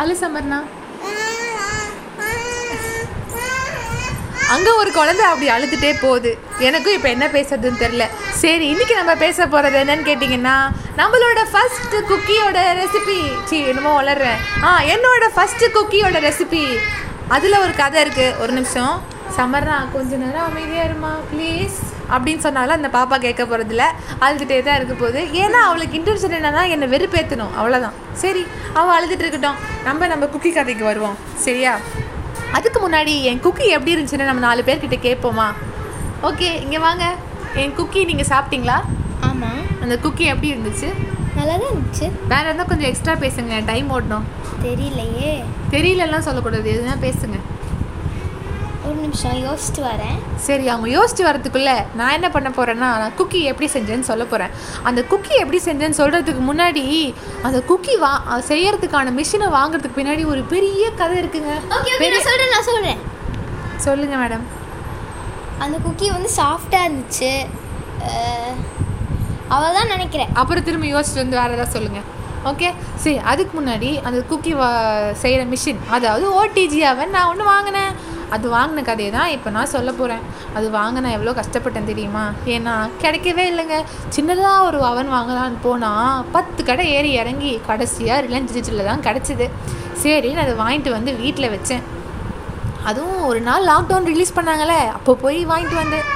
அழு சமர்னா. அங்கே ஒரு குழந்தை அப்படி அழுதுகிட்டே போகுது. எனக்கும் இப்போ என்ன பேசுறதுன்னு தெரில சரி இன்னைக்கு நம்ம பேச போகிறது என்னன்னு கேட்டிங்கன்னா நம்மளோட ஃபஸ்ட்டு குக்கியோட ரெசிபி சி என்னமோ வளர்றேன். ஆ என்னோட ஃபஸ்ட்டு குக்கியோட ரெசிபி அதில் ஒரு கதை இருக்குது ஒரு நிமிஷம். சமர்னா கொஞ்ச நேரம் அமைதியாக இருமா ப்ளீஸ் அப்படின்னு சொன்னாலும் அந்த பாப்பா கேட்க போகிறதில்ல அழுதுகிட்டே தான் இருக்க போகுது. ஏன்னா அவளுக்கு இன்டென்ஷன் என்னன்னா என்னை வெறுப்பேற்றணும் அவ்வளோதான் சரி அவள் அழுதுட்டு இருக்கட்டும். நம்ம நம்ம குக்கி கதைக்கு வருவோம். சரியா? அதுக்கு முன்னாடி என் குக்கி எப்படி இருந்துச்சுன்னு நம்ம நாலு பேர்கிட்ட கேட்போமா? ஓகே இங்கே வாங்க. என் குக்கி நீங்கள் சாப்பிட்டீங்களா? ஆமாம் அந்த குக்கி எப்படி இருந்துச்சு? நல்லா தான் இருந்துச்சு. வேறு இருந்தால் கொஞ்சம் எக்ஸ்ட்ரா பேசுங்க டைம் ஓடணும். தெரியலையே. தெரியலலாம் சொல்லக்கூடாது. எதுனா பேசுங்க. ஒரு நிமிஷம் யோசிச்சுட்டு வரேன். சரி அவங்க யோசிச்சு வரதுக்குள்ள நான் என்ன பண்ண போறேன்னா நான் குக்கி எப்படி செஞ்சேன்னு சொல்ல போறேன். அந்த குக்கி எப்படி செஞ்சேன்னு சொல்றதுக்கு முன்னாடி அந்த குக்கி வா செய்யறதுக்கான மிஷினை வாங்குறதுக்கு பின்னாடி ஒரு பெரிய கதை இருக்குங்க. நான் சொல்கிறேன் நான் சொல்கிறேன் சொல்லுங்க மேடம் அந்த குக்கி வந்து சாஃப்டாக இருந்துச்சு. அவள் தான் நினைக்கிறேன். அப்புறம் திரும்ப யோசிச்சுட்டு வந்து வேற ஏதாவது சொல்லுங்க. ஓகே சரி அதுக்கு முன்னாடி அந்த குக்கி வா செய்கிற மிஷின் அதாவது ஓடிஜி அவன் நான் ஒன்று வாங்கினேன். அது வாங்கின கதையை தான் இப்போ நான் சொல்ல போகிறேன் அது வாங்க நான் எவ்வளோ கஷ்டப்பட்டேன் தெரியுமா? ஏன்னா கிடைக்கவே இல்லைங்க. சின்னதாக ஒரு அவன் வாங்கலான்னு போனால் பத்து கடை ஏறி இறங்கி கடைசியாக ரிலையன்ஸ் டிஜிட்டலில் தான் கிடச்சிது. சரின்னு அதை வாங்கிட்டு வந்து வீட்டில் வச்சேன். அதுவும் ஒரு நாள் லாக்டவுன் ரிலீஸ் பண்ணாங்களே அப்போ போய் வாங்கிட்டு வந்தேன்.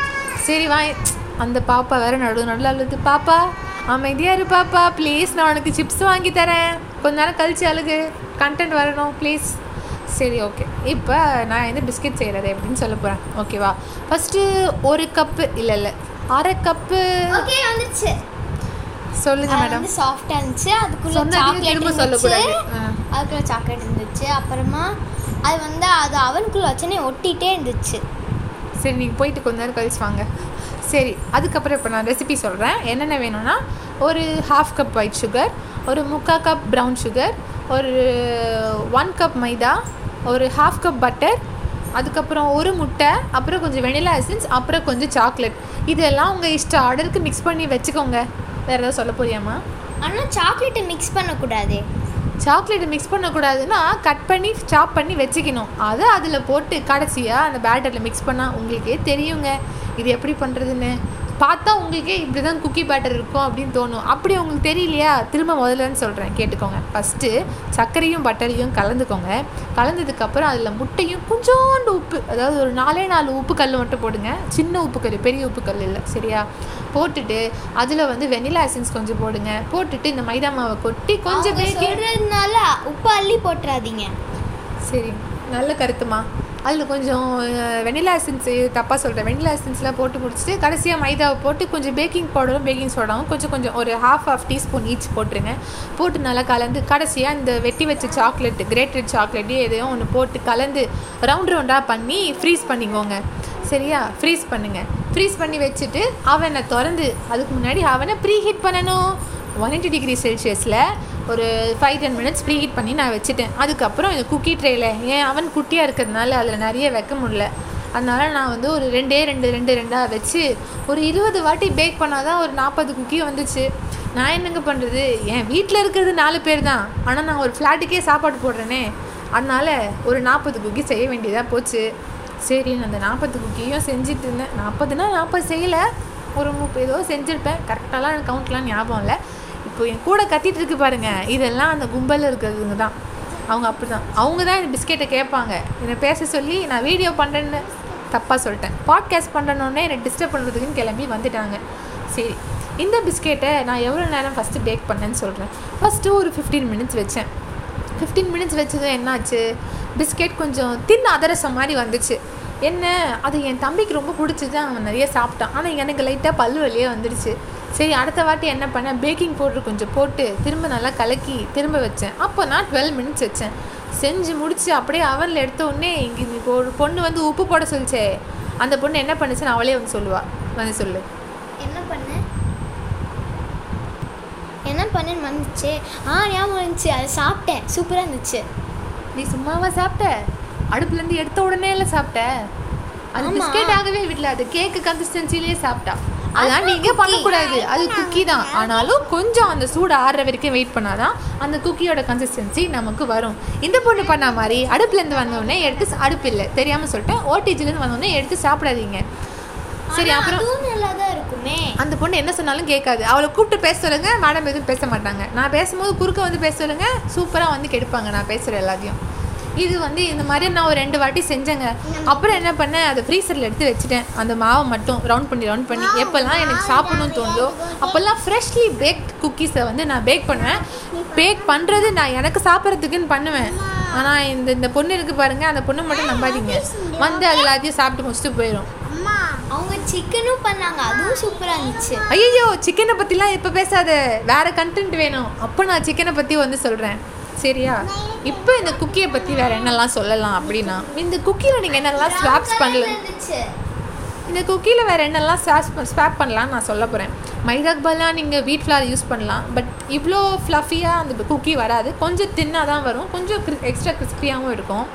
சரி வாங்கி அந்த பாப்பா வேறு நடு நடுவில் அழுது பாப்பா அமைதியாக இரு பாப்பா ப்ளீஸ் நான் உனக்கு சிப்ஸ் வாங்கி தரேன். கொஞ்ச நேரம் கழிச்சு அழுகு. கண்டென்ட் வரணும் ப்ளீஸ் சரி ஓகே இப்போ நான் வந்து பிஸ்கெட் செய்கிறது எப்படின்னு சொல்ல போகிறேன் ஓகேவா ஃபஸ்ட்டு ஒரு கப்பு இல்லை இல்லை. அரை கப்பு ஓகே வந்துருச்சு. சொல்லுங்க மேடம் சாஃப்டாக இருந்துச்சு. அதுக்குள்ள சாக்லேட் சொல்லக்கூடாது. அதுக்குள்ள சாக்லேட் இருந்துச்சு. அப்புறமா அது வந்து அது அவனுக்குள்ள வச்சோன்னே ஒட்டிகிட்டே இருந்துச்சு. சரி நீங்கள் போயிட்டு கொஞ்ச நேரம் கழிச்சு வாங்க. சரி அதுக்கப்புறம் இப்போ நான் ரெசிபி சொல்கிறேன் என்னென்ன வேணும்னா ஒரு ஹாஃப் கப் ஒயிட் சுகர் ஒரு முக்கால் கப் ப்ரௌன் சுகர் ஒரு ஒன் கப் மைதா ஒரு ஹாஃப் கப் பட்டர் அதுக்கப்புறம் ஒரு முட்டை அப்புறம் கொஞ்சம் வெனிலா எசன்ஸ் அப்புறம் கொஞ்சம் சாக்லேட் இதெல்லாம் உங்கள் இஷ்ட ஆர்டருக்கு மிக்ஸ் பண்ணி வச்சுக்கோங்க. வேறு ஏதாவது சொல்ல போறியாம்மா? ஆனால் சாக்லேட்டை மிக்ஸ் பண்ணக்கூடாது. சாக்லேட்டை மிக்ஸ் பண்ணக்கூடாதுன்னா கட் பண்ணி சாப் பண்ணி வச்சுக்கணும். அதை அதில் போட்டு கடைசியாக அந்த பேட்டரில் மிக்ஸ் பண்ணால் உங்களுக்கே தெரியுங்க. இது எப்படி பண்ணுறதுன்னு பார்த்தா உங்களுக்கே இப்படி தான் குக்கி பேட்டர் இருக்கும் அப்படின்னு தோணும். அப்படி உங்களுக்கு தெரியலையா? திரும்ப முதல்லன்னு சொல்கிறேன் கேட்டுக்கோங்க. ஃபஸ்ட்டு சர்க்கரையும் பட்டரையும் கலந்துக்கோங்க. கலந்ததுக்கப்புறம் அதில் முட்டையும் கொஞ்சோண்டு உப்பு அதாவது ஒரு நாலே நாலு உப்பு கல் மட்டும் போடுங்க. சின்ன உப்பு கல் பெரிய உப்பு கல் இல்லை. சரியா? போட்டுட்டு அதில் வந்து வெனிலா எசன்ஸ் கொஞ்சம் போடுங்க. போட்டுட்டு இந்த மைதா மாவை கொட்டி கொஞ்சம் உப்பு அள்ளி போட்டுறாதீங்க. சரி. நல்ல கருத்துமா. அதில் கொஞ்சம் வெனிலா எசன்ஸ் தப்பாக சொல்கிறேன் வெனிலா எசன்ஸ்லாம் போட்டு முடிச்சுட்டு கடைசியாக மைதாவை போட்டு கொஞ்சம் பேக்கிங் பவுடரும் பேக்கிங் சோடாவும் கொஞ்சம் கொஞ்சம் ஒரு ஹாஃப் ஆஃப் டீஸ்பூன் ஈச் போட்டுருங்க. போட்டு நல்லா கலந்து கடைசியாக இந்த வெட்டி வச்ச சாக்லேட் கிரேட்டட் சாக்லேட்டு எதையும் ஒன்று போட்டு கலந்து ரவுண்ட் ரவுண்டாக பண்ணி ஃப்ரீஸ் பண்ணிக்கோங்க. சரியா? ஃப்ரீஸ் பண்ணுங்கள் ஃப்ரீஸ் பண்ணி வச்சுட்டு அவனை திறந்து அதுக்கு முன்னாடி அவனை ப்ரீ ஹீட் பண்ணணும் ஒன் எயிட்டி டிகிரி செல்சியஸில் ஒரு five ten minutes preheat பண்ணி நான் வச்சுட்டேன். அதுக்கப்புறம் இந்த குக்கி ட்ரேயில் ஏன் அவன் குட்டியாக இருக்கிறதுனால அதில் நிறைய வைக்க முடில அதனால் நான் வந்து ஒரு ரெண்டே ரெண்டு ரெண்டு ரெண்டாக வச்சு ஒரு இருபது வாட்டி பேக் பண்ணால் தான் ஒரு நாற்பது குக்கி வந்துச்சு. நான் என்னங்க பண்ணுறது என் வீட்டில் இருக்கிறது நாலு பேர் தான். ஆனால் நான் ஒரு ஃப்ளாட்டுக்கே சாப்பாடு போடுறேனே. அதனால் ஒரு நாற்பது குக்கி செய்ய வேண்டியதாக போச்சு. சரி நான் அந்த நாற்பது குக்கியும் செஞ்சுட்டு இருந்தேன். நாற்பதுனா நாற்பது செய்யலை. ஒரு முப்பது ஏதோ செஞ்சுருப்பேன். கரெக்டாலாம் எனக்கு கவுண்ட்லாம் ஞாபகம் இல்லை. இப்போ என் கூட கத்திட்டு இருக்கு பாருங்க. இதெல்லாம் அந்த கும்பலில் இருக்கிறதுங்க தான். அவங்க அப்படி தான் அவங்க தான் இந்த பிஸ்கெட்டை கேட்பாங்க. என்னை பேச சொல்லி நான் வீடியோ பண்ணுறேன்னு தப்பாக சொல்லிட்டேன். பாட்காஸ்ட் பண்ணுறனோடனே என்னை டிஸ்டர்ப் பண்ணுறதுக்குன்னு கிளம்பி வந்துட்டாங்க. சரி இந்த பிஸ்கெட்டை நான் எவ்வளோ நேரம் ஃபஸ்ட்டு பேக் பண்ணேன்னு சொல்கிறேன் ஃபஸ்ட்டு ஒரு ஃபிஃப்டீன் மினிட்ஸ் வச்சேன். ஃபிஃப்டீன் மினிட்ஸ் வச்சதும் என்னாச்சு? பிஸ்கெட் கொஞ்சம் தின் அதரசம் மாதிரி வந்துச்சு. என்ன? அது என் தம்பிக்கு ரொம்ப பிடிச்சது. அவன் நிறைய சாப்பிட்டான். ஆனால் எனக்கு லைட்டாக பல்லு வலியே வந்துடுச்சு. சரி அடுத்த வாட்டி என்ன பண்ணேன் பேக்கிங் பவுடர் கொஞ்சம் போட்டு திரும்ப நல்லா கலக்கி திரும்ப வச்சேன். அப்போ நான் டுவெல் மினிட்ஸ் வச்சேன். செஞ்சு முடிச்சு அப்படியே அவனில் எடுத்த உடனே இங்கே ஒரு பொண்ணு வந்து உப்பு போட சொல்லிச்சே. அந்த பொண்ணு என்ன பண்ணுச்சுன்னு அவளே வந்து சொல்லுவா. வந்து சொல்லு. என்ன பண்ண? என்ன பண்ணேன்னு வந்துச்சு ஆ ஞாபகம் இருந்துச்சு அதை சாப்பிட்டேன். சூப்பராக இருந்துச்சு. நீ சும்மாவா சாப்பிட்ட? அடுப்புலேருந்து எடுத்த உடனே இல்லை சாப்பிட்ட. அது. பிஸ்கெட் ஆகவே விடல. அது கேக்கு கன்சிஸ்டன்சிலேயே சாப்பிட்டா. அதெல்லாம் நீங்கள் பண்ணக்கூடாது. அது குக்கி தான். ஆனாலும் கொஞ்சம் அந்த சூடு ஆறுற வரைக்கும் வெயிட் பண்ணாதான் அந்த குக்கியோட கன்சிஸ்டன்சி நமக்கு வரும். இந்த பொண்ணு பண்ண மாதிரி அடுப்புலேருந்து வந்தோடனே எடுத்து அடுப்பு இல்லை தெரியாமல் சொல்லிட்டேன். ஓடிஜிலேருந்து வந்தோடனே எடுத்து சாப்பிடாதீங்க. சரி அப்புறம் அந்த பொண்ணு என்ன சொன்னாலும் கேட்காது. அவளை கூப்பிட்டு பேச சொல்லுங்க. மேடம் எதுவும் பேச மாட்டாங்க. நான் பேசும்போது குறுக்க வந்து பேச சொல்லுங்க. சூப்பராக வந்து கெடுப்பாங்க. நான் பேசுகிற எல்லாத்தையும். இது வந்து இந்த மாதிரி நான் ஒரு ரெண்டு வாட்டி செஞ்சேங்க. அப்புறம் என்ன பண்ணேன்? அதை ஃப்ரீசரில் எடுத்து வச்சுட்டேன். அந்த மாவை மட்டும் ரவுண்ட் பண்ணி ரவுண்ட் பண்ணி. எப்போல்லாம் எனக்கு சாப்பிடணும்னு தோணுதோ அப்போல்லாம் ஃப்ரெஷ்லி பேக்ட் குக்கீஸை வந்து நான் பேக் பண்ணுவேன். பேக் பண்ணுறது நான் எனக்கு சாப்பிட்றதுக்குன்னு பண்ணுவேன். ஆனால் இந்த இந்த பொண்ணு இருக்குது பாருங்க அந்த பொண்ணு மட்டும் நம்பாதீங்க. வந்து அது எல்லாத்தையும் சாப்பிட்டு முடிச்சுட்டு போயிடும் அவங்க சிக்கனும் பண்ணாங்க. அதுவும் சூப்பரா இருந்துச்சு. ஐயோ சிக்கனை பற்றிலாம் இப்போ பேசாத. வேற கண்டென்ட் வேணும். அப்போ நான் சிக்கனை பற்றி வந்து சொல்கிறேன் சரியா? இப்போ இந்த குக்கியை பற்றி வேற என்னெல்லாம் சொல்லலாம் அப்படின்னா இந்த குக்கியில் நீங்கள் என்னெல்லாம் ஸ்வாப்ஸ் பண்ணல இந்த குக்கியில் வேறு என்னெல்லாம் ஸ்வாப் ஸ்வாப் பண்ணலாம்னு நான் சொல்ல போகிறேன் மைதாக்கு பதிலாக நீங்கள் வீட் ஃப்ளார் யூஸ் பண்ணலாம் பட் இவ்வளோ ஃப்ளஃபியாக அந்த குக்கி வராது. கொஞ்சம் தின்னாக தான் வரும். கொஞ்சம் எக்ஸ்ட்ரா கிறிஸ்பியாகவும் இருக்கும்.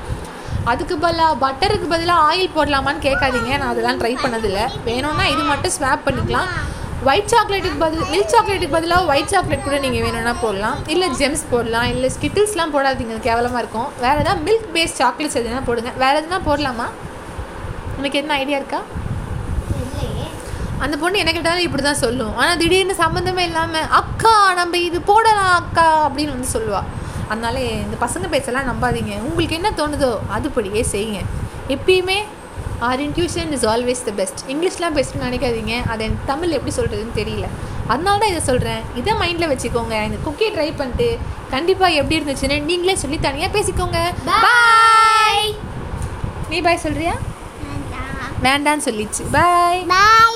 அதுக்கு பதிலாக பட்டருக்கு பதிலாக ஆயில் போடலாமான்னு கேட்காதீங்க. நான் அதெல்லாம் ட்ரை பண்ணதில்லை. வேணும்னா இது மட்டும் ஸ்வாப் பண்ணிக்கலாம். ஒயிட் சாக்லேட்டுக்கு பதில் மில்க் சாக்லேட்டுக்கு பதிலாக ஒயிட் சாக்லேட் கூட நீங்கள் வேணும்னா போடலாம். இல்லை ஜெம்ஸ் போடலாம் இல்லை ஸ்கிட்டில்ஸ்லாம் போடாதீங்க கேவலமாக இருக்கும். வேறு எதாவது மில்க் பேஸ்ட் சாக்லேட்ஸ் எதுனா போடுங்க. வேறு எதுனா போடலாமா? உனக்கு என்ன ஐடியா இருக்கா? அந்த பொண்ணு என்ன கேட்டாலும் இப்படி தான் சொல்லும். ஆனால் திடீர்னு சம்மந்தமே இல்லாமல் அக்கா நம்ம இது போடலாம் அக்கா அப்படின்னு வந்து சொல்லுவா. அதனால இந்த பசங்க பேசலாம் நம்பாதீங்க. உங்களுக்கு என்ன தோணுதோ அதுபடியே செய்யுங்க. எப்பயுமே our intuition is always the best இங்கிலீஷ்லாம் பெஸ்ட்னு நினைக்காதீங்க. அதை எனக்கு தமிழ் எப்படி சொல்கிறதுன்னு தெரியல. அதனால தான் இதை சொல்கிறேன் இதை மைண்டில் வச்சுக்கோங்க. இந்த குக்கியை ட்ரை பண்ணிட்டு கண்டிப்பாக எப்படி இருந்துச்சுன்னு நீங்களே சொல்லி தனியாக பேசிக்கோங்க. பாய் நீ பாய் சொல்கிறியா வேண்டான்னு சொல்லிச்சு. பாய் பாய்